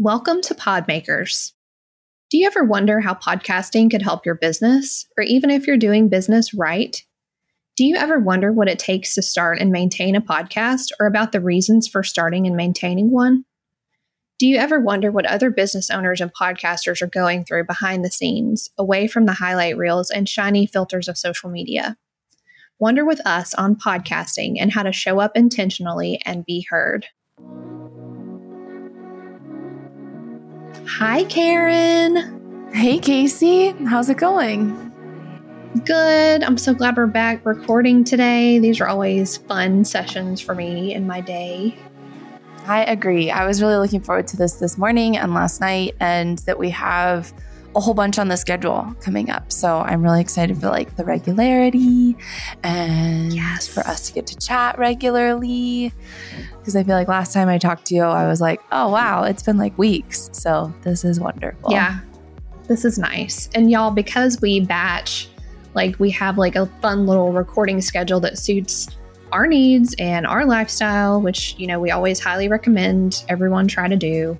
Welcome to Podmakers. Do you ever wonder how podcasting could help your business, or even if you're doing business right? Do you ever wonder what it takes to start and maintain a podcast, or about the reasons for starting and maintaining one? Do you ever wonder what other business owners and podcasters are going through behind the scenes, away from the highlight reels and shiny filters of social media? Wonder with us on podcasting and how to show up intentionally and be heard. Hi, Carin. Hey, Kacey. How's it going? Good. I'm so glad we're back recording today. These are always fun sessions for me in my day. I agree. I was really looking forward to this this morning and last night, and that we have a whole bunch on the schedule coming up. So I'm really excited for like the regularity and yes. for us to get to chat regularly. Because I feel like last time I talked to you, I was like, oh, wow, it's been like weeks. So this is wonderful. Yeah, this is nice. And y'all, because we batch, like we have like a fun little recording schedule that suits our needs and our lifestyle, which, you know, we always highly recommend everyone try to do.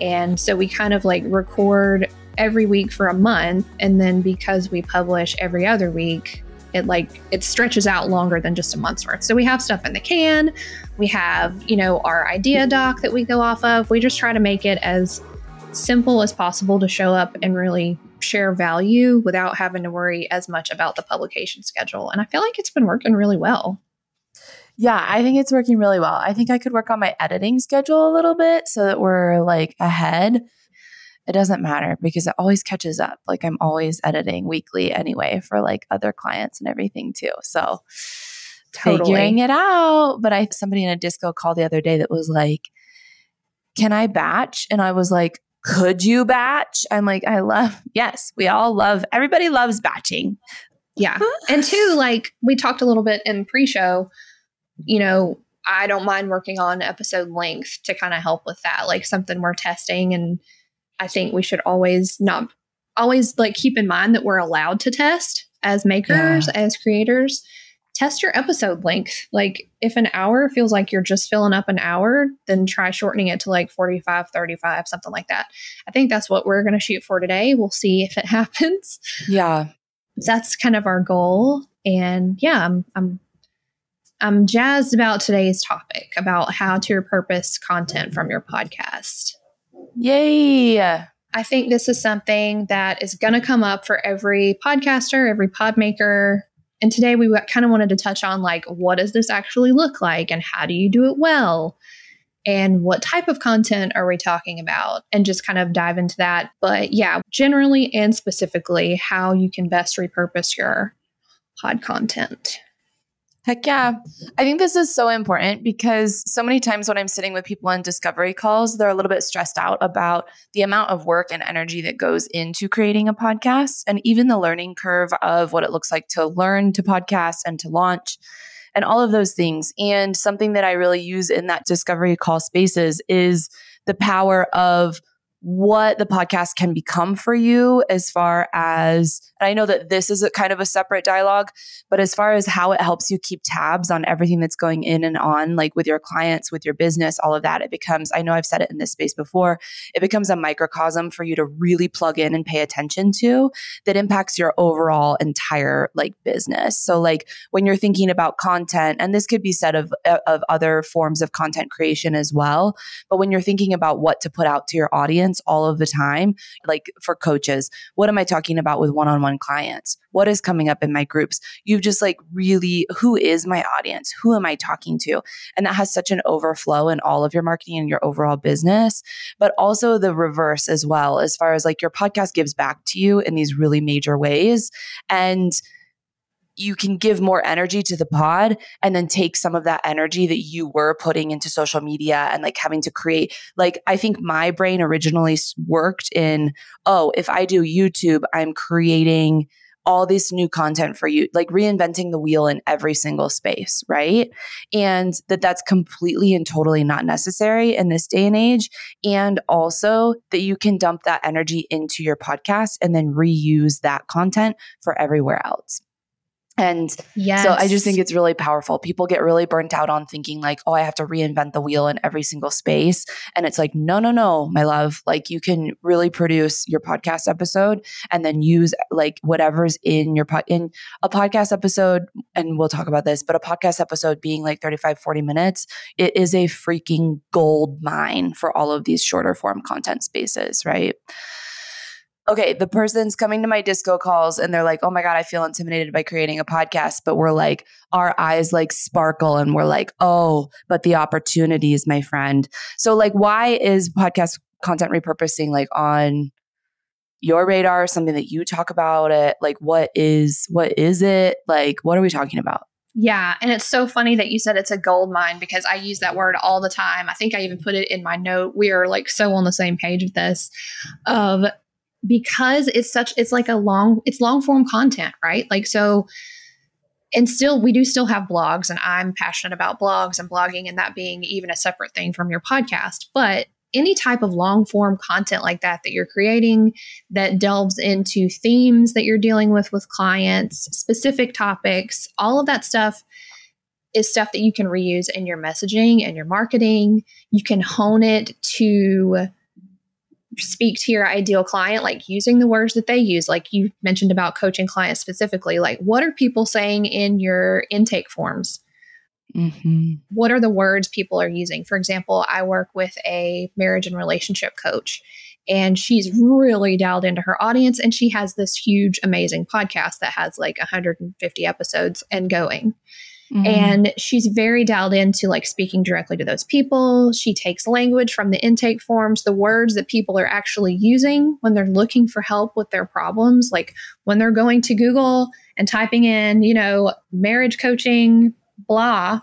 And so we kind of like record every week for a month and then because we publish every other week it like it stretches out longer than just a month's worth. So we have stuff in the can. We have you know our idea doc that we go off of. We just try to make it as simple as possible to show up and really share value without having to worry as much about the publication schedule. And i feel like it's been working really well. Yeah, I think it's working really well. I think I could work on my editing schedule a little bit so that we're like ahead it doesn't matter because it always catches up. Like I'm always editing weekly anyway for like other clients and everything too. So totally. figuring it out. But I somebody in a disco call the other day that was like, Can I batch? And I was like, Could you batch? I'm like, I love, yes, we all love, everybody loves batching. Yeah. and two, like we talked a little bit in pre show, you know, I don't mind working on episode length to kind of help with that, like something we're testing and I think we should always not always like keep in mind that we're allowed to test as makers, yeah. as creators. Test your episode length. Like if an hour feels like you're just filling up an hour, then try shortening it to like 45, 35, something like that. I think that's what we're going to shoot for today. We'll see if it happens. Yeah. That's kind of our goal. And yeah, I'm I'm I'm jazzed about today's topic about how to repurpose content from your podcast. Yay. I think this is something that is going to come up for every podcaster, every pod maker. And today we kind of wanted to touch on like, what does this actually look like and how do you do it well? And what type of content are we talking about? And just kind of dive into that. But yeah, generally and specifically, how you can best repurpose your pod content. Heck yeah. I think this is so important because so many times when I'm sitting with people on discovery calls, they're a little bit stressed out about the amount of work and energy that goes into creating a podcast and even the learning curve of what it looks like to learn to podcast and to launch and all of those things. And something that I really use in that discovery call spaces is the power of what the podcast can become for you as far as I know that this is a kind of a separate dialogue, but as far as how it helps you keep tabs on everything that's going in and on, like with your clients, with your business, all of that, it becomes, I know I've said it in this space before, it becomes a microcosm for you to really plug in and pay attention to that impacts your overall entire like business. So like when you're thinking about content, and this could be said of, uh, of other forms of content creation as well, but when you're thinking about what to put out to your audience all of the time, like for coaches, what am I talking about with one-on-one one clients? What is coming up in my groups? You've just like really, who is my audience? Who am I talking to? And that has such an overflow in all of your marketing and your overall business, but also the reverse as well, as far as like your podcast gives back to you in these really major ways. And you can give more energy to the pod and then take some of that energy that you were putting into social media and like having to create like i think my brain originally worked in oh if i do youtube i'm creating all this new content for you like reinventing the wheel in every single space right? And that that's completely and totally not necessary in this day and age and also that you can dump that energy into your podcast and then reuse that content for everywhere else And yes. so I just think it's really powerful. People get really burnt out on thinking like, oh, I have to reinvent the wheel in every single space. And it's like, no, no, no, my love. Like you can really produce your podcast episode and then use like whatever's in your pod in a podcast episode. And we'll talk about this, but a podcast episode being like 35, 40 minutes, it is a freaking gold mine for all of these shorter form content spaces, right? Okay, the person's coming to my disco calls and they're like, oh my God, I feel intimidated by creating a podcast. But we're like, our eyes like sparkle and we're like, oh, but the opportunities, my friend. So, like, why is podcast content repurposing like on your radar something that you talk about it like what is what is it like what are we talking about yeah, and it's so funny that you said it's a gold mine because I use that word all the time. I think I even put it in my note. We are like so on the same page with this of because it's such it's like a long it's long form content right? Like so and still we do still have blogs and i'm passionate about blogs and blogging and that being even a separate thing from your podcast. But any type of long form content like that that you're creating that delves into themes that you're dealing with with clients specific topics all of that stuff is stuff that you can reuse in your messaging and your marketing. You can hone it to speak to your ideal client, like using the words that they use, like you mentioned about coaching clients specifically, like what are people saying in your intake forms? Mm-hmm. What are the words people are using? For example, I work with a marriage and relationship coach, and she's really dialed into her audience, and she has this huge, amazing podcast that has like 150 episodes and going. Mm-hmm. And she's very dialed into like speaking directly to those people. She takes language from the intake forms, the words that people are actually using when they're looking for help with their problems, like when they're going to Google and typing in, you know, marriage coaching, blah,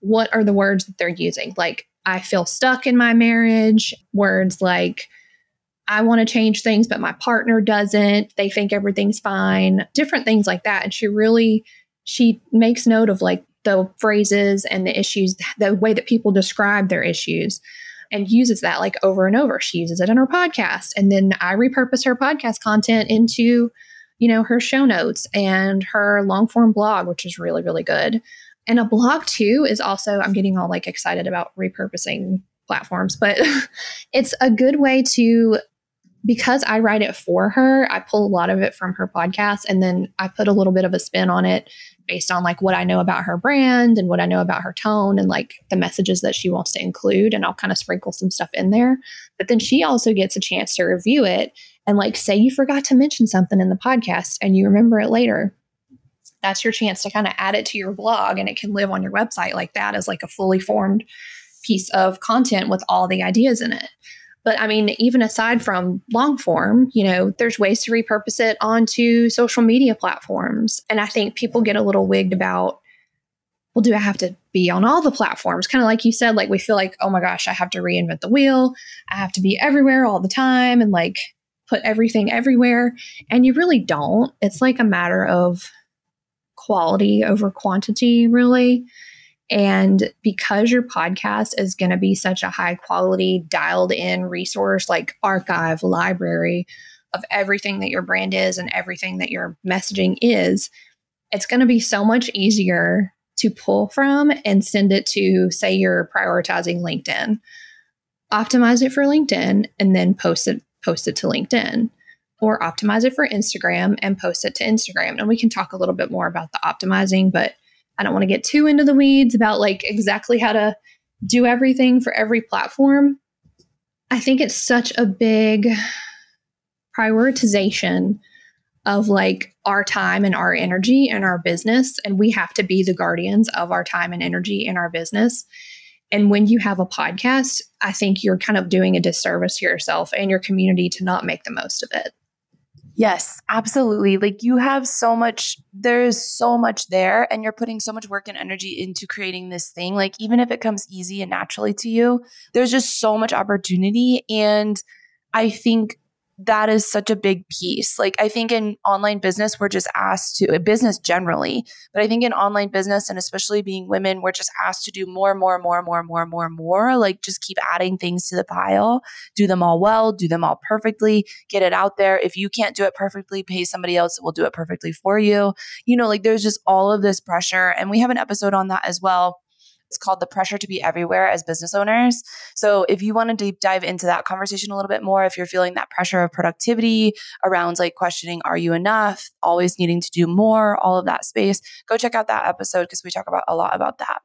what are the words that they're using? Like, I feel stuck in my marriage, words like, I want to change things, but my partner doesn't. They think everything's fine, different things like that. And she really she makes note of like the phrases and the issues, the way that people describe their issues and uses that like over and over. She uses it in her podcast. And then I repurpose her podcast content into, you know, her show notes and her long form blog, which is really, really good. And a blog too is also, I'm getting all like excited about repurposing platforms, but it's a good way to because I write it for her, I pull a lot of it from her podcast and then I put a little bit of a spin on it based on like what I know about her brand and what I know about her tone and like the messages that she wants to include. And I'll kind of sprinkle some stuff in there. But then she also gets a chance to review it and like say you forgot to mention something in the podcast and you remember it later. That's your chance to kind of add it to your blog and it can live on your website like that as like a fully formed piece of content with all the ideas in it. But I mean, even aside from long form, you know, there's ways to repurpose it onto social media platforms. And I think people get a little wigged about, well, do I have to be on all the platforms? Kind of like you said, like we feel like, oh my gosh, I have to reinvent the wheel. I have to be everywhere all the time and like put everything everywhere. And you really don't. It's like a matter of quality over quantity, really. And because your podcast is going to be such a high quality, dialed in resource like archive, library of everything that your brand is and everything that your messaging is, it's going to be so much easier to pull from and send it to, say, you're prioritizing LinkedIn. Optimize it for LinkedIn and then post it post it to LinkedIn or optimize it for Instagram and post it to Instagram. And we can talk a little bit more about the optimizing, but I don't want to get too into the weeds about like exactly how to do everything for every platform. I think it's such a big prioritization of like our time and our energy and our business. And we have to be the guardians of our time and energy in our business. And when you have a podcast, I think you're kind of doing a disservice to yourself and your community to not make the most of it. Yes, absolutely. Like you have so much, there's so much there, and you're putting so much work and energy into creating this thing. Like, even if it comes easy and naturally to you, there's just so much opportunity. And I think that is such a big piece. Like I think in online business, we're just asked to business generally, but I think in online business and especially being women, we're just asked to do more, more, more, more, more, more, more. Like just keep adding things to the pile, do them all well, do them all perfectly, get it out there. If you can't do it perfectly, pay somebody else that will do it perfectly for you. You know, like there's just all of this pressure. And we have an episode on that as well it's called The Pressure to Be Everywhere as Business Owners. So, if you want to deep dive into that conversation a little bit more, if you're feeling that pressure of productivity around like questioning, are you enough, always needing to do more, all of that space, go check out that episode because we talk about a lot about that.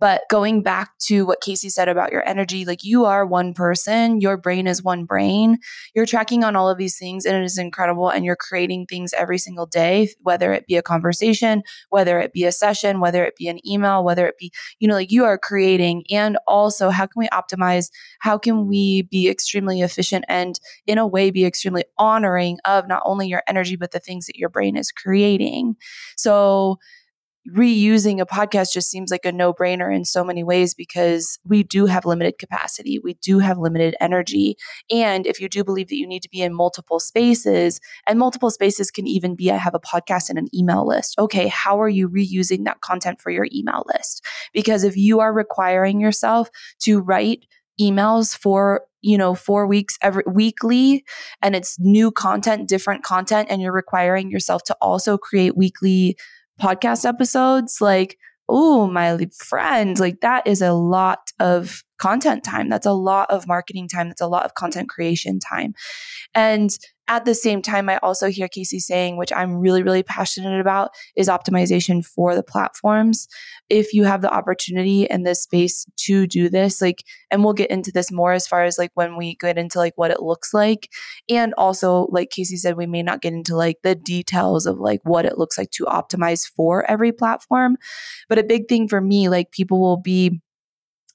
But going back to what Kacey said about your energy, like you are one person, your brain is one brain. You're tracking on all of these things and it is incredible. And you're creating things every single day, whether it be a conversation, whether it be a session, whether it be an email, whether it be, you know, like you are creating and also how can we optimize how can we be extremely efficient and in a way be extremely honoring of not only your energy but the things that your brain is creating. So reusing a podcast just seems like a no brainer in so many ways because we do have limited capacity. We do have limited energy. And if you do believe that you need to be in multiple spaces, and multiple spaces can even be I have a podcast and an email list. Okay, how are you reusing that content for your email list? Because if you are requiring yourself to write emails for you know 4 weeks every weekly and it's new content different content and you're requiring yourself to also create weekly podcast episodes, like, oh, my friend, like that is a lot of content time. That's a lot of marketing time. That's a lot of content creation time. And at the same time, I also hear Kacey saying, which I'm really, really passionate about, is optimization for the platforms. If you have the opportunity and the space to do this, like, and we'll get into this more as far as like when we get into like what it looks like. And also, like Kacey said, we may not get into like the details of like what it looks like to optimize for every platform. But a big thing for me, like people will be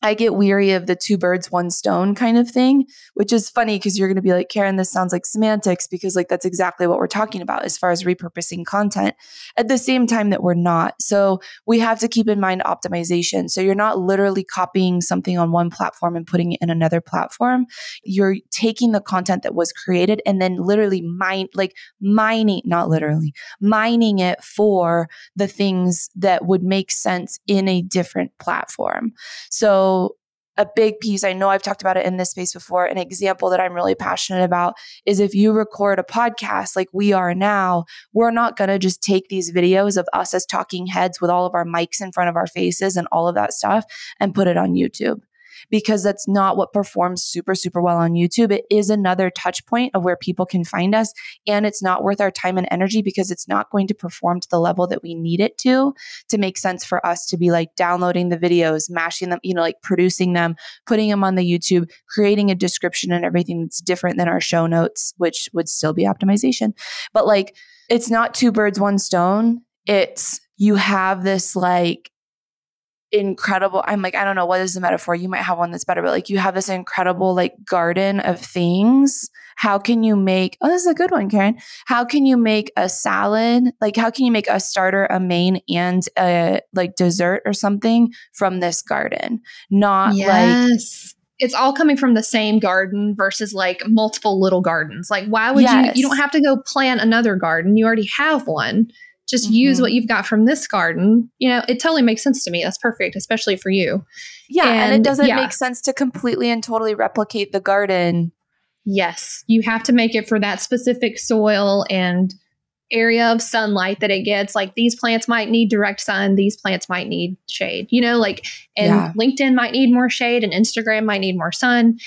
I get weary of the two birds, one stone kind of thing, which is funny because you're going to be like, Carin, this sounds like semantics because, like, that's exactly what we're talking about as far as repurposing content at the same time that we're not. So we have to keep in mind optimization. So you're not literally copying something on one platform and putting it in another platform. You're taking the content that was created and then literally mine, like mining, not literally, mining it for the things that would make sense in a different platform. So, a big piece, I know I've talked about it in this space before. An example that I'm really passionate about is if you record a podcast like we are now, we're not going to just take these videos of us as talking heads with all of our mics in front of our faces and all of that stuff and put it on YouTube because that's not what performs super, super well on YouTube. It is another touch point of where people can find us. And it's not worth our time and energy because it's not going to perform to the level that we need it to, to make sense for us to be like downloading the videos, mashing them, you know, like producing them, putting them on the YouTube, creating a description and everything that's different than our show notes, which would still be optimization. But like, it's not two birds, one stone. It's you have this like incredible i'm like i don't know what is the metaphor you might have one that's better but like you have this incredible like garden of things how can you make oh this is a good one carin how can you make a salad like how can you make a starter a main and a like dessert or something from this garden not yes. like it's all coming from the same garden versus like multiple little gardens. Like, why would yes. you? You don't have to go plant another garden. You already have one just mm-hmm. use what you've got from this garden. You know, it totally makes sense to me. That's perfect, especially for you. Yeah. And, and it doesn't yeah. make sense to completely and totally replicate the garden. Yes. You have to make it for that specific soil and area of sunlight that it gets. Like these plants might need direct sun, these plants might need shade, you know, like, and yeah. LinkedIn might need more shade and Instagram might need more sun.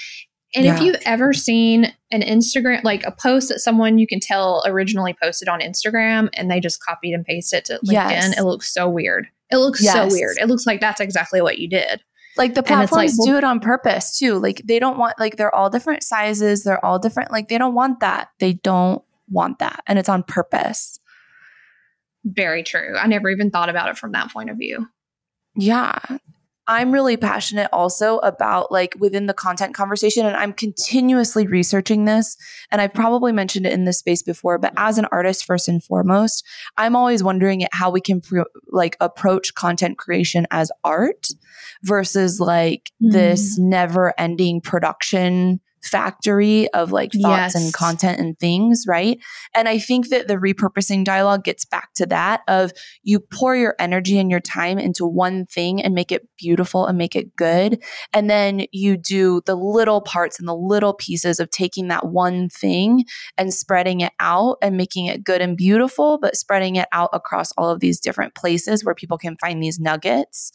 And yeah. if you've ever seen an Instagram, like a post that someone you can tell originally posted on Instagram and they just copied and pasted it to LinkedIn, yes. it looks so weird. It looks yes. so weird. It looks like that's exactly what you did. Like the platforms like, do it on purpose too. Like they don't want, like they're all different sizes. They're all different. Like they don't want that. They don't want that. And it's on purpose. Very true. I never even thought about it from that point of view. Yeah. I'm really passionate also about like within the content conversation, and I'm continuously researching this. And I've probably mentioned it in this space before, but as an artist, first and foremost, I'm always wondering at how we can pro- like approach content creation as art versus like mm. this never ending production factory of like thoughts Yes. and content and things, right? And I think that the repurposing dialogue gets back to that of you pour your energy and your time into one thing and make it beautiful and make it good. And then you do the little parts and the little pieces of taking that one thing and spreading it out and making it good and beautiful, but spreading it out across all of these different places where people can find these nuggets.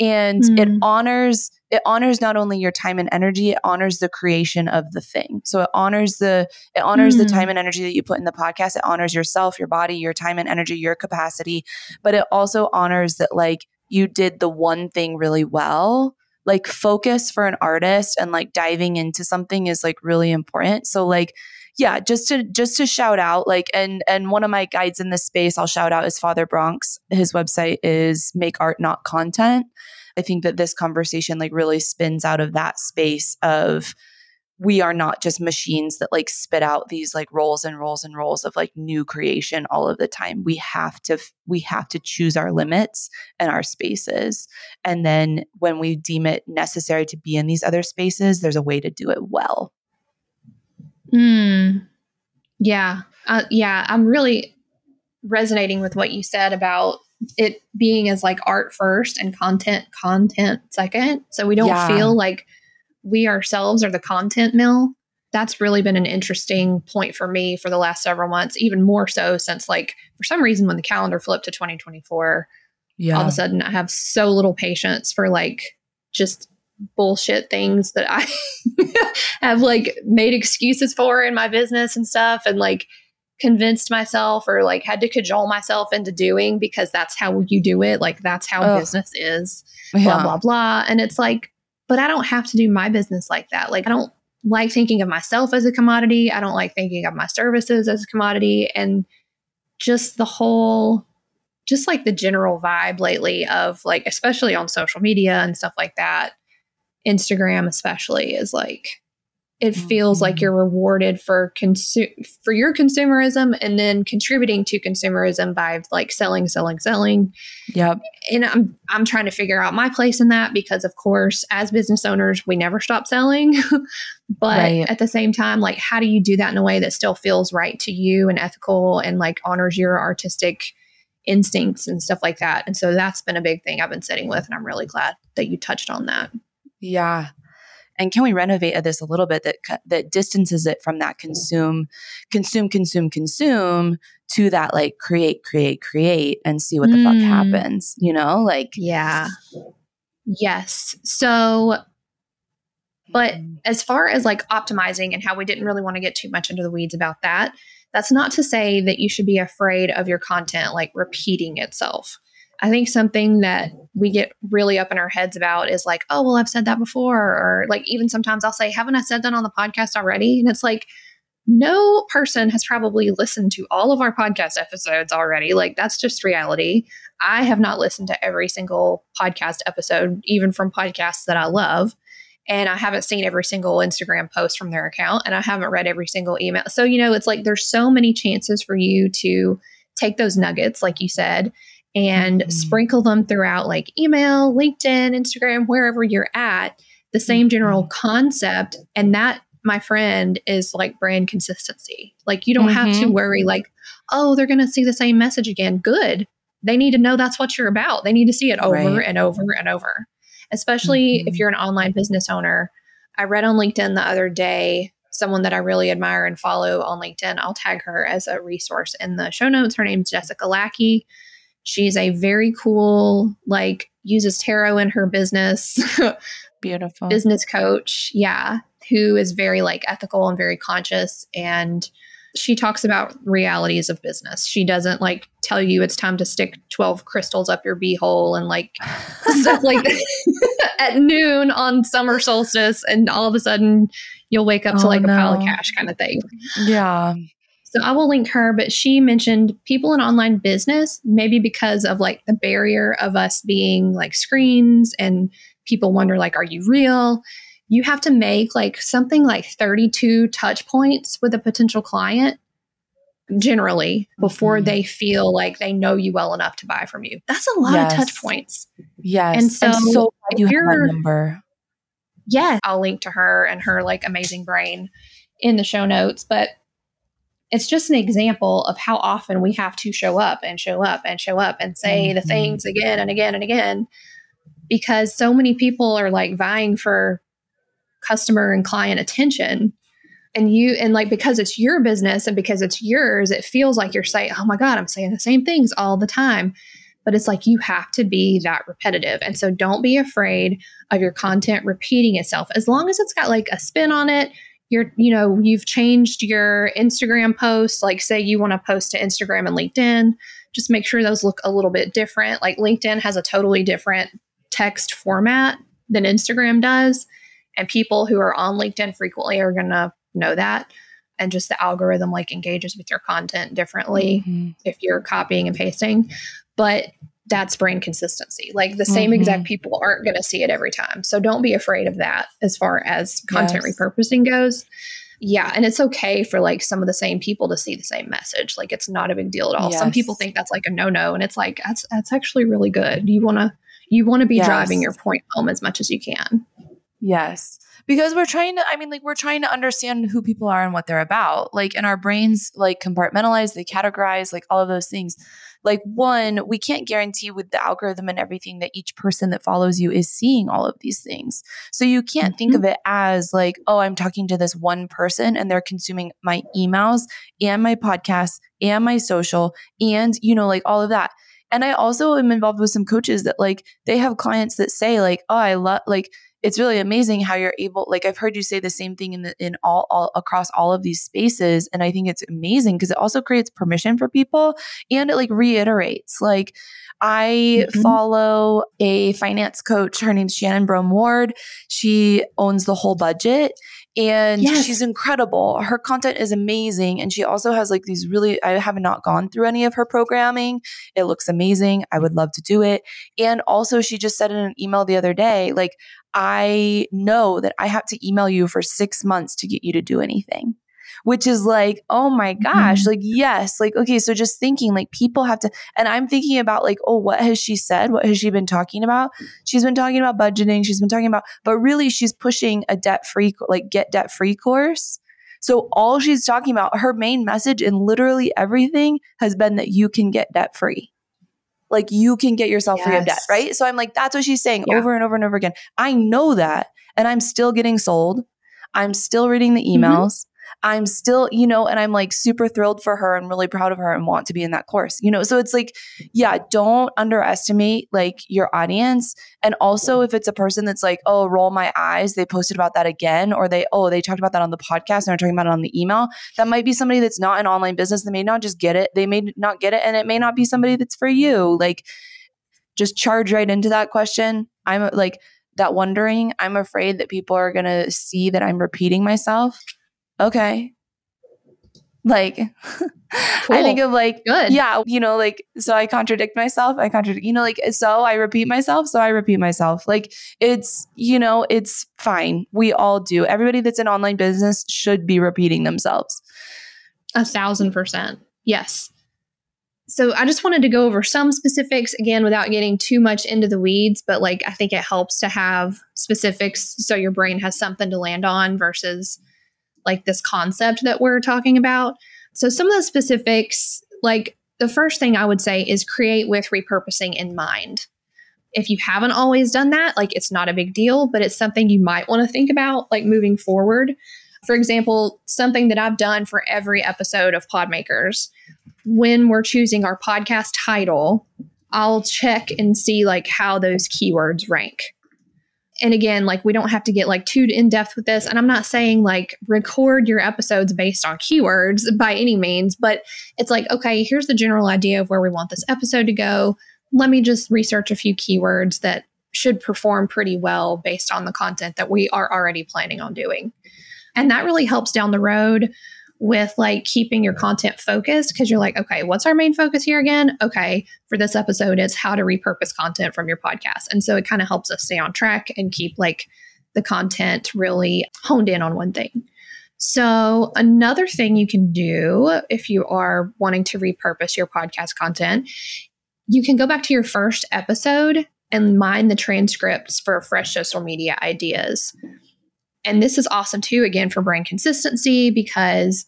And it Mm. honors it honors not only your time and energy, it honors the creation of the thing. So it honors the it honors the Mm. time and energy that you put in the podcast. It honors yourself, your body, your time and energy, your capacity, but it also honors that like you did the one thing really well like focus for an artist and like diving into something is like really important so like yeah just to just to shout out like and and one of my guides in this space i'll shout out is father bronx his website is make art not content i think that this conversation like really spins out of that space of we are not just machines that like spit out these like rolls and rolls and rolls of like new creation all of the time we have to we have to choose our limits and our spaces and then when we deem it necessary to be in these other spaces there's a way to do it well Mm. Yeah. Uh, yeah. I'm really resonating with what you said about it being as like art first and content content second. So we don't Yeah. feel like we ourselves are the content mill. That's really been an interesting point for me for the last several months, even more so since like for some reason when the calendar flipped to 2024, yeah all of a sudden I have so little patience for like just bullshit things that I have like made excuses for in my business and stuff and like convinced myself or like had to cajole myself into doing because that's how you do it like that's how Ugh. business is yeah. blah blah blah and it's like but I don't have to do my business like that like I don't like thinking of myself as a commodity I don't like thinking of my services as a commodity and just the whole just like the general vibe lately of like especially on social media and stuff like that instagram especially is like it feels like you're rewarded for consu- for your consumerism and then contributing to consumerism by like selling selling selling. Yep. And i'm i'm trying to figure out my place in that because of course as business owners we never stop selling. But Right. at the same time like how do you do that in a way that still feels right to you and ethical and like honors your artistic instincts and stuff like that? And so that's been a big thing i've been sitting with and i'm really glad that you touched on that. Yeah. And can we renovate this a little bit that that distances it from that consume, consume, consume, consume to that like create, create, create, and see what the fuck Mm. happens? You know, like yeah yes so but as far as like optimizing and how we didn't really want to get too much into the weeds about that, that's not to say that you should be afraid of your content like repeating itself. I think something that we get really up in our heads about is like, oh, well, I've said that before. Or like, even sometimes I'll say, haven't I said that on the podcast already? And it's like, no person has probably listened to all of our podcast episodes already. Like, that's just reality. I have not listened to every single podcast episode, even from podcasts that I love and I haven't seen every single Instagram post from their account and I haven't read every single email. So, you know, it's like there's so many chances for you to take those nuggets, like you said, and Mhm. sprinkle them throughout like email, LinkedIn, Instagram, wherever you're at, the same general concept. And that, my friend, is like brand consistency. Like you don't have to Mhm. worry, like, oh, they're going to see the same message again. Good. They need to know that's what you're about. They need to see it over Right. and over and over especially if Mhm. you're an online business owner. I read on LinkedIn the other day someone that I really admire and follow on LinkedIn. I'll tag her as a resource in the show notes. Her name's Jessica Lackey. She's a very cool, like, uses tarot in her business, beautiful. business coach. Yeah. Who is very like ethical and very conscious. And she talks about realities of business. She doesn't like tell you it's time to stick 12 crystals up your beehole and like stuff like that at noon on summer solstice and all of a sudden you'll wake up to Oh, like a pile of cash kind of thing. yeah. So I will link her, but she mentioned people in online business, maybe because of like the barrier of us being like screens and people wonder like, are you real? You have to make like something like 32 touch points with a potential client generally before Mhm. they feel like they know you well enough to buy from you. That's a lot Yes. of touch points. Yes. And I'm so so glad you have that number. yeah, I'll link to her and her like amazing brain in the show notes. But it's just an example of how often we have to show up and show up and show up and say mm-hmm. the things again and again and again because so many people are like vying for customer and client attention. And you and like because it's your business and because it's yours it feels like you're saying oh my god i'm saying the same things all the time. But it's like you have to be that repetitive. And so don't be afraid of your content repeating itself. As long as it's got like a spin on it you're you know you've changed your instagram post like say you want to post to instagram and linkedin just make sure those look a little bit different. Like linkedin has a totally different text format than instagram does and people who are on linkedin frequently are going to know that and just the algorithm like engages with your content differently mm-hmm. if you're copying and pasting. But that's brain consistency. Like the same mm-hmm. exact people aren't going to see it every time. So don't be afraid of that as far as content yes. repurposing goes. Yeah and it's okay for like some of the same people to see the same message. Like it's not a big deal at all. Yes. some people think that's like a no-no and it's like that's that's actually really good. You want to you want to be yes. driving your point home as much as you can. Yes. Because we're trying to i mean like we're trying to understand who people are and what they're about. Like and our brains like compartmentalize they categorize like all of those things like one we can't guarantee with the algorithm and everything that each person that follows you is seeing all of these things so you can't mm-hmm. think of it as like oh i'm talking to this one person and they're consuming my emails and my podcast and my social and you know like all of that and i also am involved with some coaches that like they have clients that say like oh i love like it's really amazing how you're able like i've heard you say the same thing in the in all, all across all of these spaces and i think it's amazing because it also creates permission for people and it like reiterates like I mm-hmm. follow a finance coach. Her name's Shannon Brome Ward. She owns the whole budget and yes. she's incredible. Her content is amazing. And she also has like these really, I have not gone through any of her programming. It looks amazing. I would love to do it. And also, she just said in an email the other day, like, I know that I have to email you for six months to get you to do anything which is like, oh my gosh, mm-hmm. like, yes, like, okay, so just thinking like people have to, and I'm thinking about like, oh, what has she said? What has she been talking about? She's been talking about budgeting. She's been talking about, but really she's pushing a debt free, like, get debt free course. So all she's talking about, her main message in literally everything has been that you can get debt free like you can get yourself yes. free of debt, right? So I'm like, that's what she's saying yeah. over and over and over again. I know that. And I'm still getting sold. I'm still reading the mm-hmm. emails. I'm still, you know, and I'm like super thrilled for her and really proud of her and want to be in that course, you know? So it's like, yeah, don't underestimate like your audience. And also, if it's a person that's like, oh, roll my eyes, they posted about that again, or they, oh, they talked about that on the podcast and they're talking about it on the email, that might be somebody that's not an online business. They may not just get it, they may not get it, and it may not be somebody that's for you. Like, just charge right into that question. I'm like, that wondering, I'm afraid that people are going to see that I'm repeating myself okay. Like, cool. I think of like, Good. yeah, you know, like, so I contradict myself. I contradict, you know, like, so I repeat mm-hmm. myself. So I repeat myself. Like, it's, you know, it's fine. We all do. Everybody that's in online business should be repeating themselves. A thousand percent. Yes. So I just wanted to go over some specifics again without getting too much into the weeds, but like I think it helps to have specifics so your brain has something to land on versus like this concept that we're talking about. So, some of the specifics, like the first thing I would say is create with repurposing in mind. If you haven't always done that, like it's not a big deal, but it's something you might want to think about, like moving forward. For example, something that I've done for every episode of Podmakers, when we're choosing our podcast title, I'll check and see like how those keywords rank and again, like we don't have to get like too in depth with this. And I'm not saying like record your episodes based on keywords by any means, but it's like, okay, here's the general idea of where we want this episode to go. Let me just research a few keywords that should perform pretty well based on the content that we are already planning on doing. And that really helps down the road with like keeping your content focused because you're like, okay, what's our main focus here again? Okay, for this episode, it's how to repurpose content from your podcast. And so it kind of helps us stay on track and keep like the content really honed in on one thing. So, another thing you can do if you are wanting to repurpose your podcast content, you can go back to your first episode and mine the transcripts for fresh social media ideas. And this is awesome too, again, for brand consistency because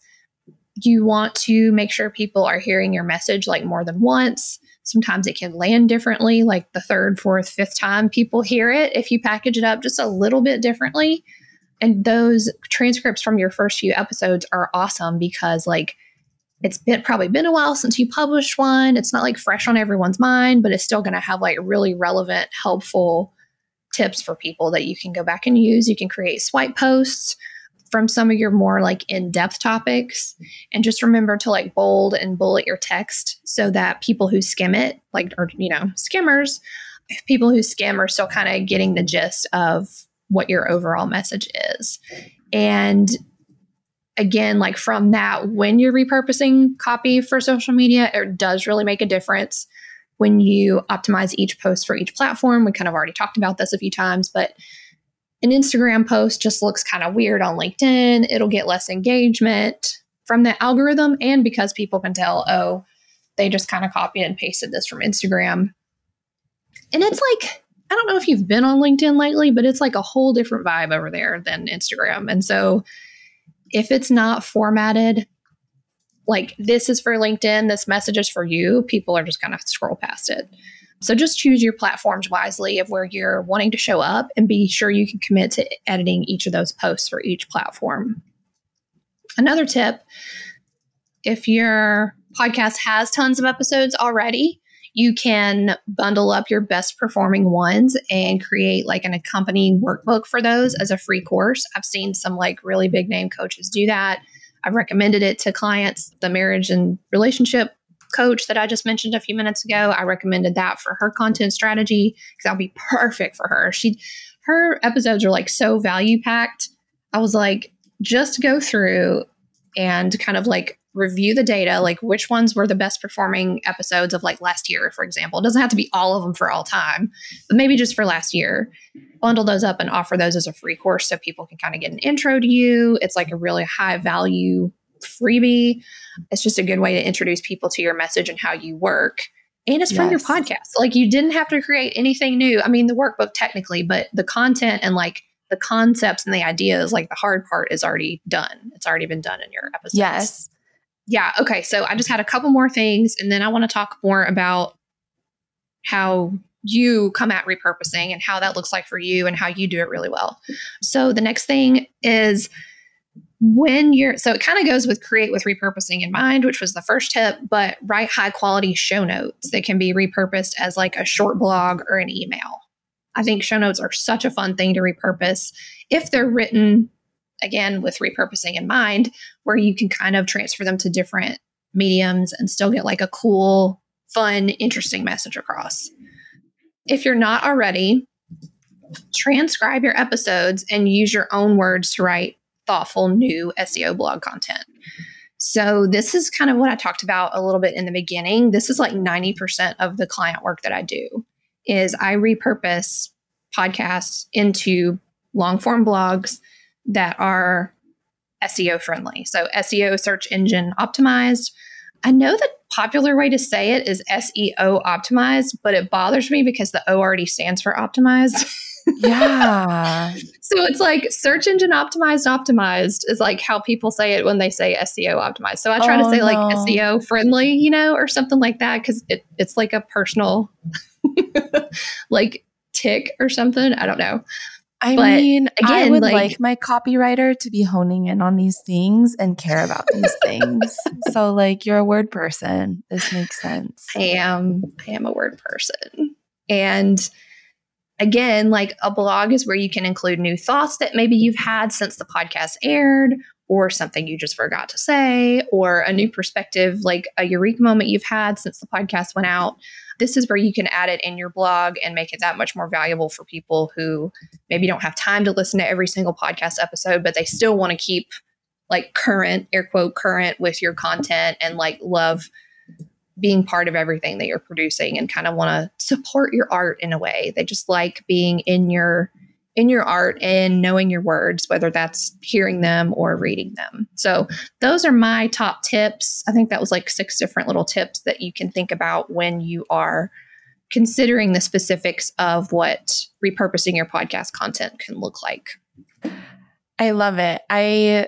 you want to make sure people are hearing your message like more than once. Sometimes it can land differently, like the third, fourth, fifth time people hear it if you package it up just a little bit differently. And those transcripts from your first few episodes are awesome because, like, it's been probably been a while since you published one. It's not like fresh on everyone's mind, but it's still going to have like really relevant, helpful tips for people that you can go back and use. You can create swipe posts from some of your more like in-depth topics. And just remember to like bold and bullet your text so that people who skim it like or you know skimmers people who skim are still kind of getting the gist of what your overall message is. And again, like from that, when you're repurposing copy for social media, it does really make a difference when you optimize each post for each platform. We kind of already talked about this a few times, but an Instagram post just looks kind of weird on LinkedIn. It'll get less engagement from the algorithm, and because people can tell, oh, they just kind of copied and pasted this from Instagram. And it's like, I don't know if you've been on LinkedIn lately, but it's like a whole different vibe over there than Instagram. And so if it's not formatted like this is for LinkedIn, this message is for you, people are just going to scroll past it. So just choose your platforms wisely of where you're wanting to show up and be sure you can commit to editing each of those posts for each platform. Another tip if your podcast has tons of episodes already, you can bundle up your best performing ones and create like an accompanying workbook for those as a free course. I've seen some like really big name coaches do that. I've recommended it to clients. The marriage and relationship coach that I just mentioned a few minutes ago, I recommended that for her content strategy because that'll be perfect for her. She her episodes are like so value packed. I was like, just go through and kind of like review the data, like which ones were the best performing episodes of like last year, for example. It doesn't have to be all of them for all time, but maybe just for last year. Bundle those up and offer those as a free course so people can kind of get an intro to you. It's like a really high value freebie. It's just a good way to introduce people to your message and how you work. And it's from yes. your podcast. Like you didn't have to create anything new. I mean, the workbook technically, but the content and like the concepts and the ideas, like the hard part is already done. It's already been done in your episodes. Yes yeah, okay. So I just had a couple more things, and then I want to talk more about how you come at repurposing and how that looks like for you and how you do it really well. So the next thing is when you're so it kind of goes with create with repurposing in mind, which was the first tip, but write high quality show notes that can be repurposed as like a short blog or an email. I think show notes are such a fun thing to repurpose if they're written again with repurposing in mind where you can kind of transfer them to different mediums and still get like a cool fun interesting message across. If you're not already transcribe your episodes and use your own words to write thoughtful new seo blog content. So this is kind of what i talked about a little bit in the beginning. This is like 90% of the client work that i do is i repurpose podcasts into long form blogs that are SEO friendly. So SEO search engine optimized. I know the popular way to say it is SEO optimized, but it bothers me because the O already stands for optimized. yeah. so it's like search engine optimized, optimized is like how people say it when they say SEO optimized. So I try oh, to say no. like SEO friendly, you know, or something like that because it, it's like a personal like tick or something. I don't know. I but mean, again, I would like, like, my copywriter to be honing in on these things and care about these things. So, like, you're a word person. This makes sense. I am. I am a word person, and again, like a blog is where you can include new thoughts that maybe you've had since the podcast aired, or something you just forgot to say, or a new perspective, like a eureka moment you've had since the podcast went out this is where you can add it in your blog and make it that much more valuable for people who maybe don't have time to listen to every single podcast episode, but they still want to keep like current, air quote, current with your content and like love being part of everything that you're producing and kind of want to support your art in a way. They just like being in your in your art and knowing your words, whether that's hearing them or reading them. So, those are my top tips. I think that was like six different little tips that you can think about when you are considering the specifics of what repurposing your podcast content can look like. I love it. I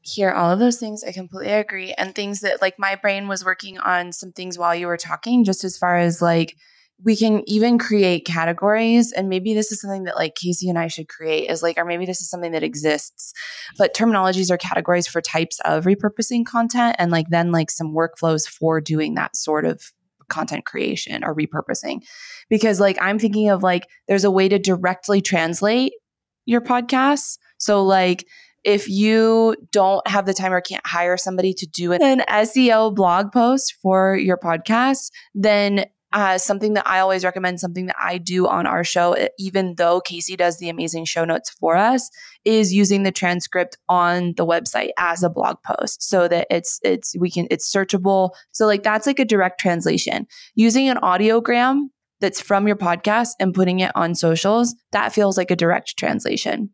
hear all of those things. I completely agree. And things that like my brain was working on some things while you were talking, just as far as like we can even create categories and maybe this is something that like kacey and i should create is like or maybe this is something that exists but terminologies are categories for types of repurposing content and like then like some workflows for doing that sort of content creation or repurposing. Because like i'm thinking of like there's a way to directly translate your podcasts. So like if you don't have the time or can't hire somebody to do an SEO blog post for your podcast, then uh, something that I always recommend, something that I do on our show, even though Kacey does the amazing show notes for us, is using the transcript on the website as a blog post so that it's it's we can it's searchable. So like that's like a direct translation. Using an audiogram that's from your podcast and putting it on socials, that feels like a direct translation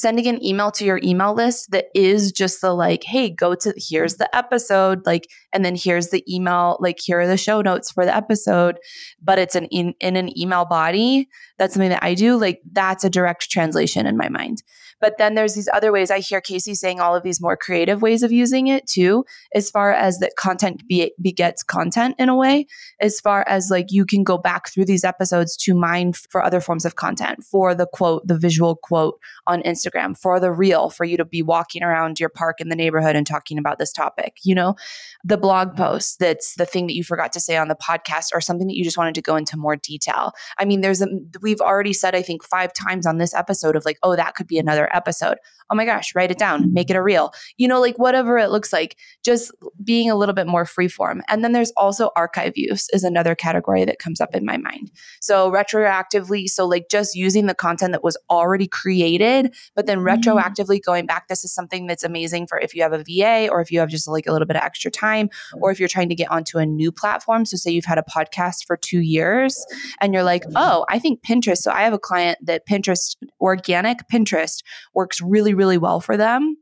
sending an email to your email list that is just the like, hey, go to here's the episode, like, and then here's the email, like, here are the show notes for the episode, but it's an in, in an email body. That's something that I do. Like, that's a direct translation in my mind. But then there's these other ways. I hear Kacey saying all of these more creative ways of using it too, as far as that content be, begets content in a way, as far as like you can go back through these episodes to mine for other forms of content, for the quote, the visual quote on Instagram, for the reel, for you to be walking around your park in the neighborhood and talking about this topic, you know, the blog post that's the thing that you forgot to say on the podcast or something that you just wanted to go into more detail. I mean, there's a, we've already said, I think, five times on this episode of like, oh, that could be another episode. Oh my gosh, write it down, make it a reel, you know, like whatever it looks like, just being a little bit more freeform. And then there's also archive use is another category that comes up in my mind. So retroactively, so like just using the content that was already created, but then mm-hmm. retroactively going back. This is something that's amazing for if you have a VA or if you have just like a little bit of extra time or if you're trying to get onto a new platform. So say you've had a podcast for two years and you're like, oh, I think Pinterest. So I have a client that Pinterest, organic Pinterest works really, really well for them,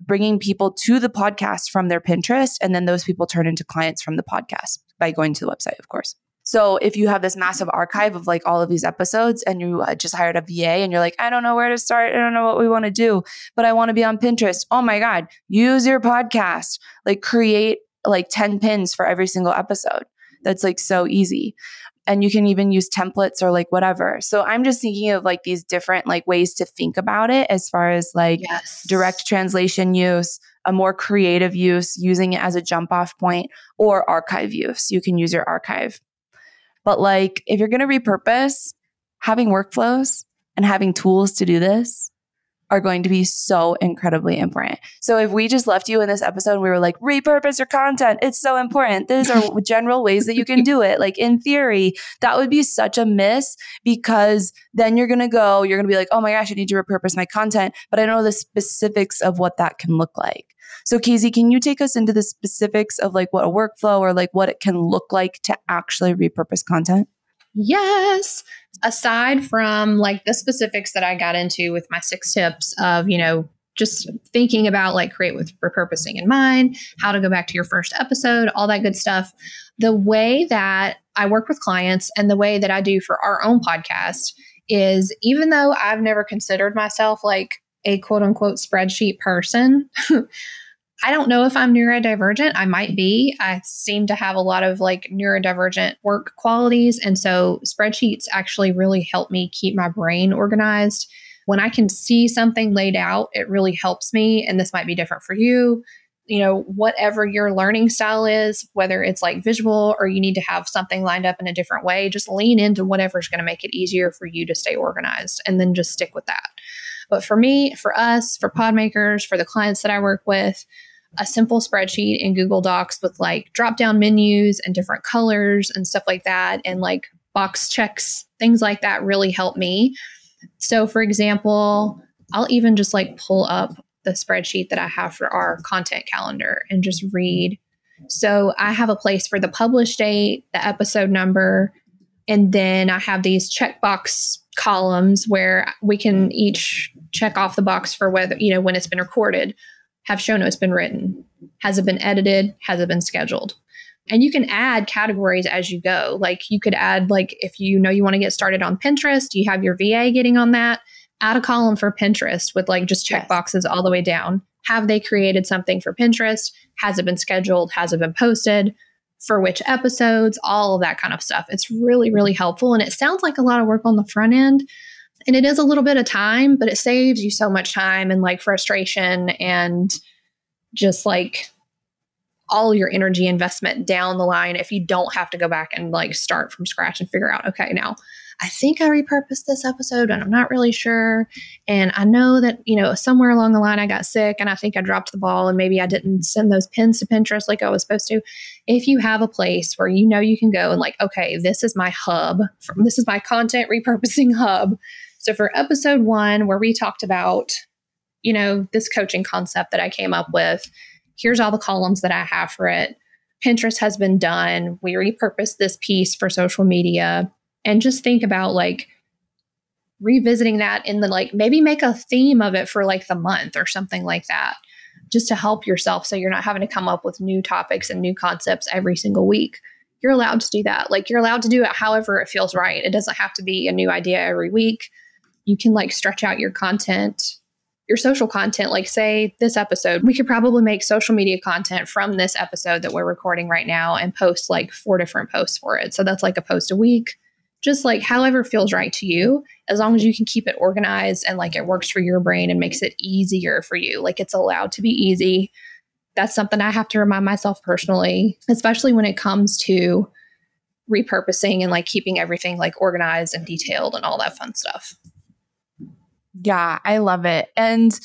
bringing people to the podcast from their Pinterest. And then those people turn into clients from the podcast by going to the website, of course. So if you have this massive archive of like all of these episodes and you uh, just hired a VA and you're like, I don't know where to start. I don't know what we want to do, but I want to be on Pinterest. Oh my God, use your podcast. Like create like 10 pins for every single episode. That's like so easy and you can even use templates or like whatever. So I'm just thinking of like these different like ways to think about it as far as like yes. direct translation use, a more creative use, using it as a jump off point or archive use. You can use your archive. But like if you're going to repurpose, having workflows and having tools to do this are going to be so incredibly important. So if we just left you in this episode, we were like, repurpose your content. It's so important. These are general ways that you can do it. Like in theory, that would be such a miss because then you're going to go, you're going to be like, oh my gosh, I need to repurpose my content, but I don't know the specifics of what that can look like. So Kacey, can you take us into the specifics of like what a workflow or like what it can look like to actually repurpose content? Yes. Aside from like the specifics that I got into with my six tips of, you know, just thinking about like create with repurposing in mind, how to go back to your first episode, all that good stuff. The way that I work with clients and the way that I do for our own podcast is even though I've never considered myself like a quote unquote spreadsheet person, I don't know if I'm neurodivergent. I might be. I seem to have a lot of like neurodivergent work qualities. And so spreadsheets actually really help me keep my brain organized. When I can see something laid out, it really helps me. And this might be different for you. You know, whatever your learning style is, whether it's like visual or you need to have something lined up in a different way, just lean into whatever's going to make it easier for you to stay organized and then just stick with that. But for me, for us, for Podmakers, for the clients that I work with, a simple spreadsheet in Google Docs with like drop down menus and different colors and stuff like that, and like box checks, things like that really help me. So, for example, I'll even just like pull up the spreadsheet that I have for our content calendar and just read. So, I have a place for the publish date, the episode number, and then I have these checkbox columns where we can each check off the box for whether, you know, when it's been recorded have show notes been written? Has it been edited? Has it been scheduled? And you can add categories as you go. Like you could add, like, if you know you want to get started on Pinterest, you have your VA getting on that, add a column for Pinterest with like just check yes. boxes all the way down. Have they created something for Pinterest? Has it been scheduled? Has it been posted? For which episodes? All of that kind of stuff. It's really, really helpful. And it sounds like a lot of work on the front end. And it is a little bit of time, but it saves you so much time and like frustration and just like all your energy investment down the line if you don't have to go back and like start from scratch and figure out, okay, now I think I repurposed this episode and I'm not really sure. And I know that, you know, somewhere along the line I got sick and I think I dropped the ball and maybe I didn't send those pins to Pinterest like I was supposed to. If you have a place where you know you can go and like, okay, this is my hub, this is my content repurposing hub. So for episode one, where we talked about, you know, this coaching concept that I came up with, here's all the columns that I have for it. Pinterest has been done. We repurposed this piece for social media. And just think about like revisiting that in the like, maybe make a theme of it for like the month or something like that, just to help yourself so you're not having to come up with new topics and new concepts every single week. You're allowed to do that. Like, you're allowed to do it however it feels right. It doesn't have to be a new idea every week. You can like stretch out your content your social content, like say this episode, we could probably make social media content from this episode that we're recording right now and post like four different posts for it. So that's like a post a week, just like however feels right to you, as long as you can keep it organized and like it works for your brain and makes it easier for you. Like it's allowed to be easy. That's something I have to remind myself personally, especially when it comes to repurposing and like keeping everything like organized and detailed and all that fun stuff. Yeah, I love it. And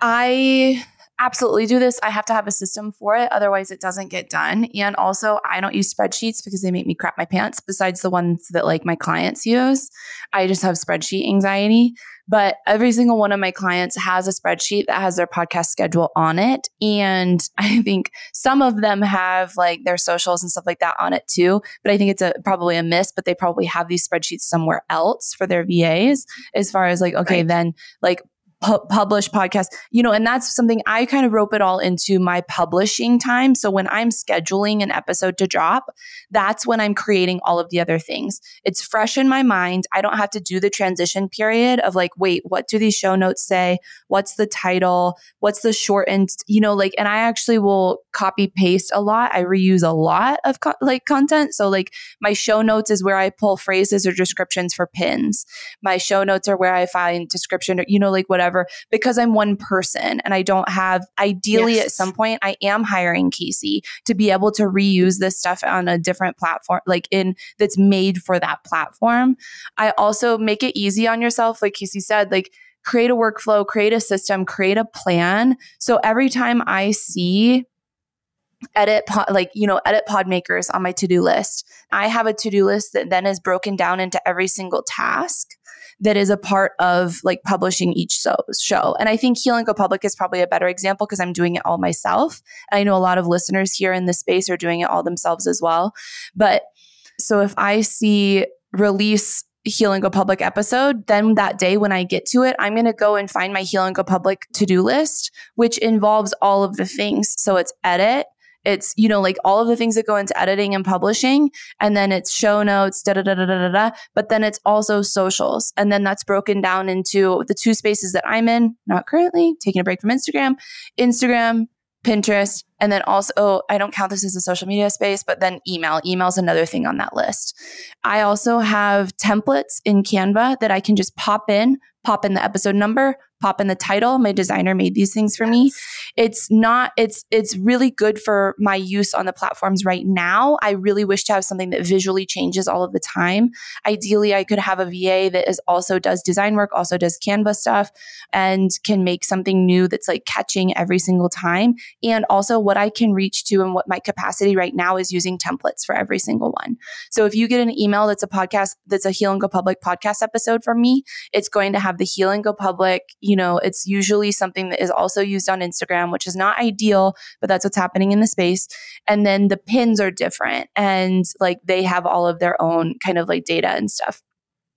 I absolutely do this. I have to have a system for it. Otherwise, it doesn't get done. And also, I don't use spreadsheets because they make me crap my pants, besides the ones that like my clients use. I just have spreadsheet anxiety. But every single one of my clients has a spreadsheet that has their podcast schedule on it. And I think some of them have like their socials and stuff like that on it too. But I think it's a probably a miss, but they probably have these spreadsheets somewhere else for their VAs as far as like, okay, right. then like pu- publish podcasts, you know, and that's something I kind of rope it all into my publishing time. So when I'm scheduling an episode to drop, that's when I'm creating all of the other things. It's fresh in my mind. I don't have to do the transition period of like, wait, what do these show notes say? What's the title? What's the shortened, you know, like, and I actually will copy paste a lot. I reuse a lot of co- like content. So like my show notes is where I pull phrases or descriptions for pins. My show notes are where I find description or, you know, like whatever whatever, because I'm one person and I don't have, ideally yes. at some point, I am hiring Kacey to be able to reuse this stuff on a different platform, like in that's made for that platform. I also make it easy on yourself. Like Kacey said, like, create a workflow, create a system, create a plan. So every time I see edit pod, like you know edit pod makers on my to-do list i have a to-do list that then is broken down into every single task that is a part of like publishing each show. And I think Heal and Go Public is probably a better example because I'm doing it all myself. And I know a lot of listeners here in this space are doing it all themselves as well. But so if I see release Heal and Go Public episode, then that day when I get to it, I'm going to go and find my Heal and Go Public to do list, which involves all of the things. So it's edit, it's, you know, like all of the things that go into editing and publishing. And then it's show notes, da da da da da da. But then it's also socials. And then that's broken down into the two spaces that I'm in, not currently, taking a break from Instagram, Instagram, Pinterest, and then also, oh, I don't count this as a social media space, but then email. Email is another thing on that list. I also have templates in Canva that I can just pop in, pop in the episode number, pop in the title. My designer made these things for me. It's not, it's, it's really good for my use on the platforms right now. I really wish to have something that visually changes all of the time. Ideally, I could have a VA that is also does design work, also does Canva stuff and can make something new that's like catching every single time. And also what I can reach to and what my capacity right now is using templates for every single one. So if you get an email that's a podcast, that's a Heal and Go Public podcast episode from me, it's going to have the Heal and Go Public, you you know, it's usually something that is also used on Instagram, which is not ideal, but that's what's happening in the space. And then the pins are different and like they have all of their own kind of like data and stuff.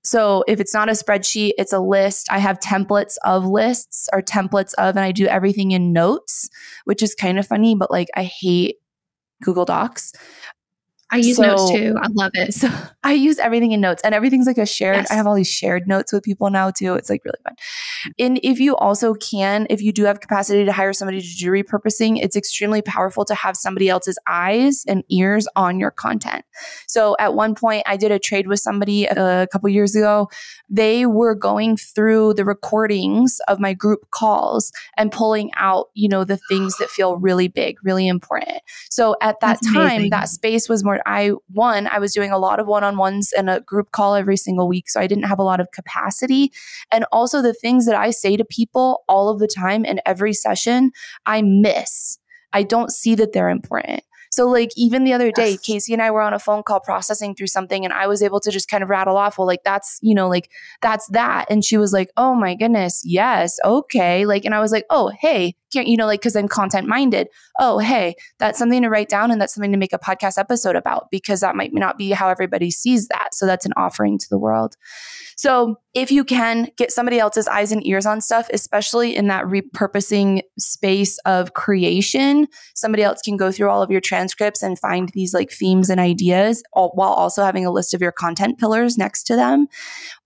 So if it's not a spreadsheet, it's a list. I have templates of lists or templates of, and I do everything in notes, which is kind of funny, but like I hate Google Docs. I use so, notes too. I love it. So I use everything in notes and everything's like a shared. Yes. I have all these shared notes with people now too. It's like really fun. And if you also can, if you do have capacity to hire somebody to do repurposing, it's extremely powerful to have somebody else's eyes and ears on your content. So at one point, I did a trade with somebody a couple years ago. They were going through the recordings of my group calls and pulling out, you know, the things that feel really big, really important. So at that That's time, amazing. that space was more I one, I was doing a lot of one-on-ones and a group call every single week, so I didn't have a lot of capacity. And also the things that I say to people all of the time in every session, I miss. I don't see that they're important. So, like, even the other day. Kacey and I were on a phone call processing through something, and I was able to just kind of rattle off, well, like, that's, you know, like, that's that. And she was like, oh my goodness, yes, okay. Like, and I was like, oh, hey, can't, you know, like, because I'm content minded. Oh, hey, that's something to write down and that's something to make a podcast episode about because that might not be how everybody sees that. So, that's an offering to the world. So, if you can get somebody else's eyes and ears on stuff, especially in that repurposing space of creation, somebody else can go through all of your transcripts and find these like themes and ideas all, while also having a list of your content pillars next to them.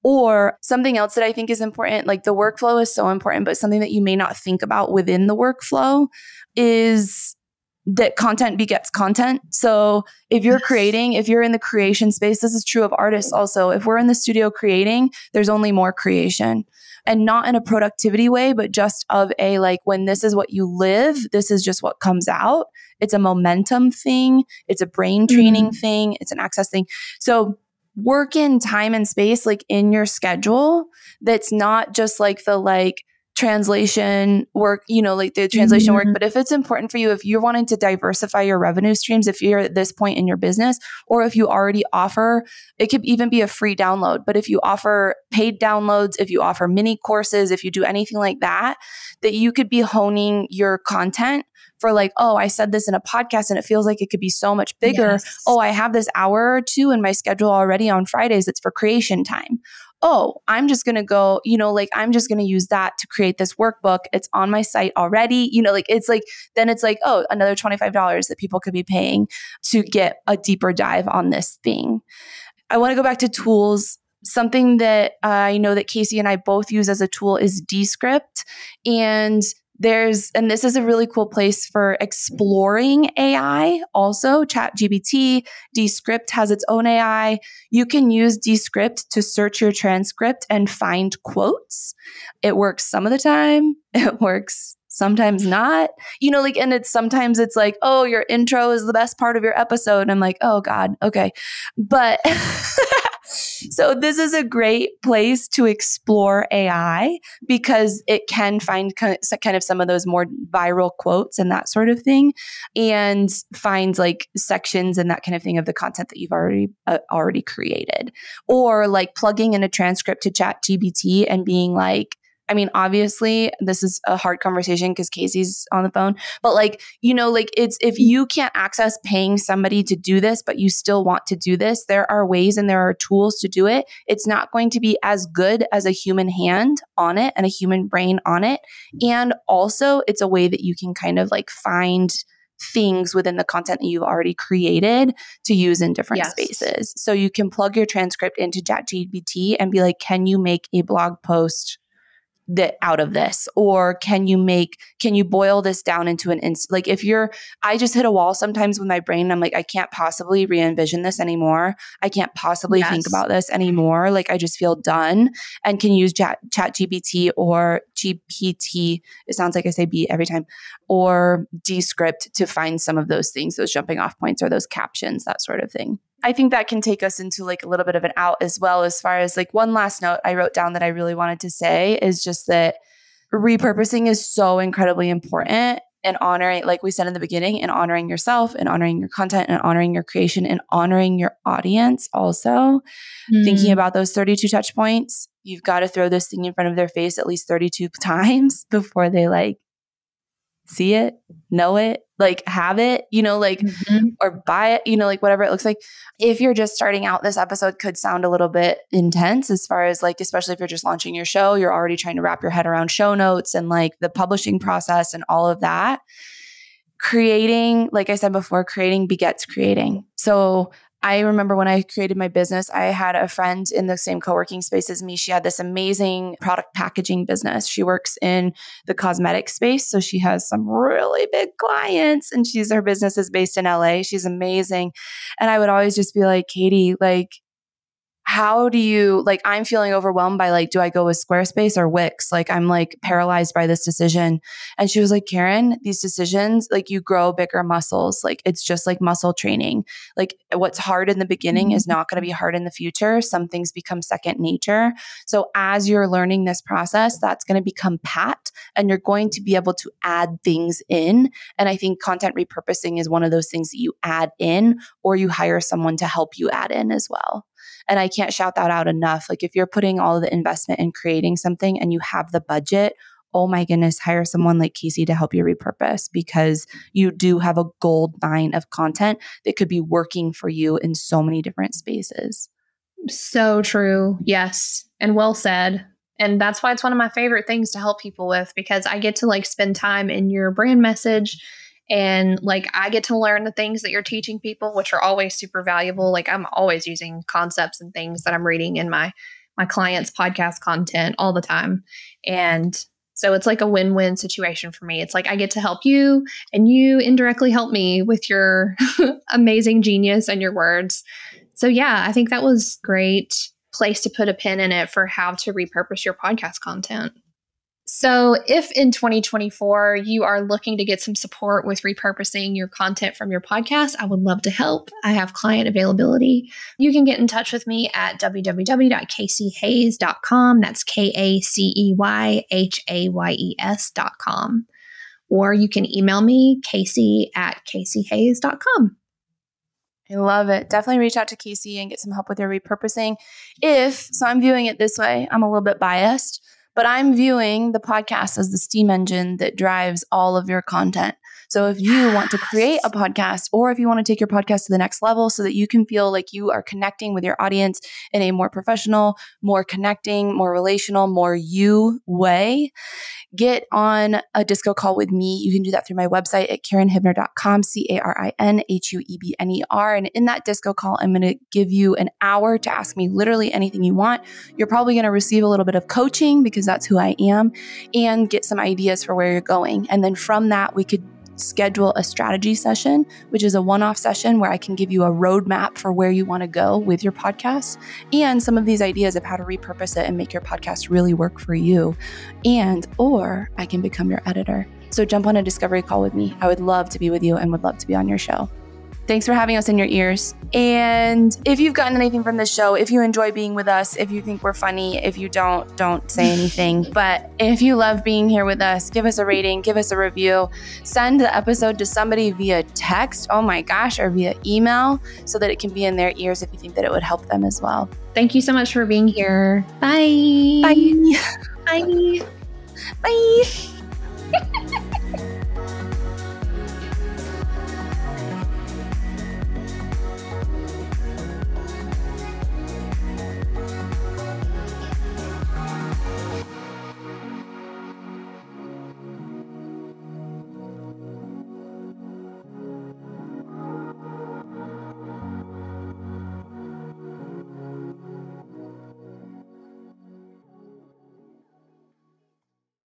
Or something else that I think is important, like the workflow is so important, but something that you may not think about within the workflow is that content begets content. So if you're creating, if you're in the creation space, this is true of artists also. If we're in the studio creating, there's only more creation. And not in a productivity way, but just of a like when this is what you live, this is just what comes out. It's a momentum thing, it's a brain training mm-hmm. thing, it's an access thing. So work in time and space like in your schedule that's not just like the like translation work, you know, like the translation mm-hmm. work. But if it's important for you, if you're wanting to diversify your revenue streams, if you're at this point in your business, or if you already offer, it could even be a free download. But if you offer paid downloads, if you offer mini courses, if you do anything like that, that you could be honing your content for like, oh, I said this in a podcast and it feels like it could be so much bigger. Yes. Oh, I have this hour or two in my schedule already on Fridays. It's for creation time oh, I'm just going to go, you know, like I'm just going to use that to create this workbook. It's on my site already. You know, like it's like, then it's like, oh, another $25 that people could be paying to get a deeper dive on this thing. I want to go back to tools. Something that I know that Kacey and I both use as a tool is Descript. And there's, and this is a really cool place for exploring AI also. Chat GPT, Descript has its own AI. You can use Descript to search your transcript and find quotes. It works some of the time, it works sometimes not you know like and it's sometimes it's like oh your intro is the best part of your episode and i'm like oh god okay but so this is a great place to explore AI because it can find kind of some of those more viral quotes and that sort of thing, and finds like sections and that kind of thing of the content that you've already uh, already created, or like plugging in a transcript to Chat GPT and being like, I mean, obviously, this is a hard conversation because Kacey's on the phone, but like, you know, like it's if you can't access paying somebody to do this, but you still want to do this, there are ways and there are tools to do it. It's not going to be as good as a human hand on it and a human brain on it. And also, it's a way that you can kind of like find things within the content that you've already created to use in different yes. spaces. So you can plug your transcript into ChatGPT and be like, can you make a blog post that out of this? Or can you make can you boil this down into an inst like if you're i just hit a wall sometimes with my brain i'm like i can't possibly re-envision this anymore. I can't possibly yes. think about this mm-hmm. anymore. Like i just feel done. And can use chat, chat gpt or gpt it sounds like i say b every time or descript to find some of those things those jumping off points or those captions that sort of thing I think that can take us into like a little bit of an out as well, as far as like one last note I wrote down that I really wanted to say is just that repurposing is so incredibly important and honoring, like we said in the beginning, and honoring yourself and honoring your content and honoring your creation and honoring your audience also. Mm. Thinking about those 32 touch points, you've got to throw this thing in front of their face at least 32 times before they like see it, know it, like have it, you know, like mm-hmm. or buy it, you know, like whatever it looks like. If you're just starting out, this episode could sound a little bit intense as far as like, especially if you're just launching your show, you're already trying to wrap your head around show notes and like the publishing process and all of that. creating, like I said before, creating begets creating. So I remember when I created my business, I had a friend in the same co working space as me. She had this amazing product packaging business. She works in the cosmetic space. So she has some really big clients and she's her business is based in LA. She's amazing. And I would always just be like, Katie, like, how do you like i'm feeling overwhelmed by like do i go with squarespace or wix? Like i'm like paralyzed by this decision. And she was like Carin these decisions like you grow bigger muscles. Like it's just like muscle training. Like what's hard in the beginning mm-hmm. is not going to be hard in the future. Some things become second nature. So as you're learning this process that's going to become pat and you're going to be able to add things in. And i think content repurposing is one of those things that you add in or you hire someone to help you add in as well and I can't shout that out enough. Like if you're putting all the investment in creating something and you have the budget, oh my goodness, hire someone like Kacey to help you repurpose because you do have a gold mine of content that could be working for you in so many different spaces. So true. Yes. And well said. And that's why it's one of my favorite things to help people with because I get to like spend time in your brand message and like I get to learn the things that you're teaching people, which are always super valuable. Like I'm always using concepts and things that I'm reading in my my clients' podcast content all the time. And so it's like a win-win situation for me. It's like I get to help you and you indirectly help me with your amazing genius and your words. So yeah, I think that was great place to put a pin in it for how to repurpose your podcast content. So, if in 2024 you are looking to get some support with repurposing your content from your podcast, I would love to help. I have client availability. You can get in touch with me at www.kaceyhayes.com. That's K A C E Y H A Y E S.com. Or you can email me, Kacey at KaceyHayes.com. I love it. Definitely reach out to Kacey and get some help with your repurposing. If, so I'm viewing it this way, I'm a little bit biased but I'm viewing the podcast as the steam engine that drives all of your content. So if you want to create a podcast or if you want to take your podcast to the next level so that you can feel like you are connecting with your audience in a more professional, more connecting, more relational, more you way, get on a disco call with me. You can do that through my website at carinhuebner.com, C A R I N H U E B N E R. And in that disco call, I'm going to give you an hour to ask me literally anything you want. You're probably going to receive a little bit of coaching because that's who I am and get some ideas for where you're going. And then from that, we could schedule a strategy session, which is a one off session where I can give you a roadmap for where you want to go with your podcast and some of these ideas of how to repurpose it and make your podcast really work for you. And, or I can become your editor. So jump on a discovery call with me. I would love to be with you and would love to be on your show. Thanks for having us in your ears. And if you've gotten anything from this show, if you enjoy being with us, if you think we're funny, if you don't, don't say anything. but if you love being here with us, give us a rating, give us a review, send the episode to somebody via text, oh my gosh, or via email so that it can be in their ears if you think that it would help them as well. Thank you so much for being here. Bye. Bye. Bye. Bye.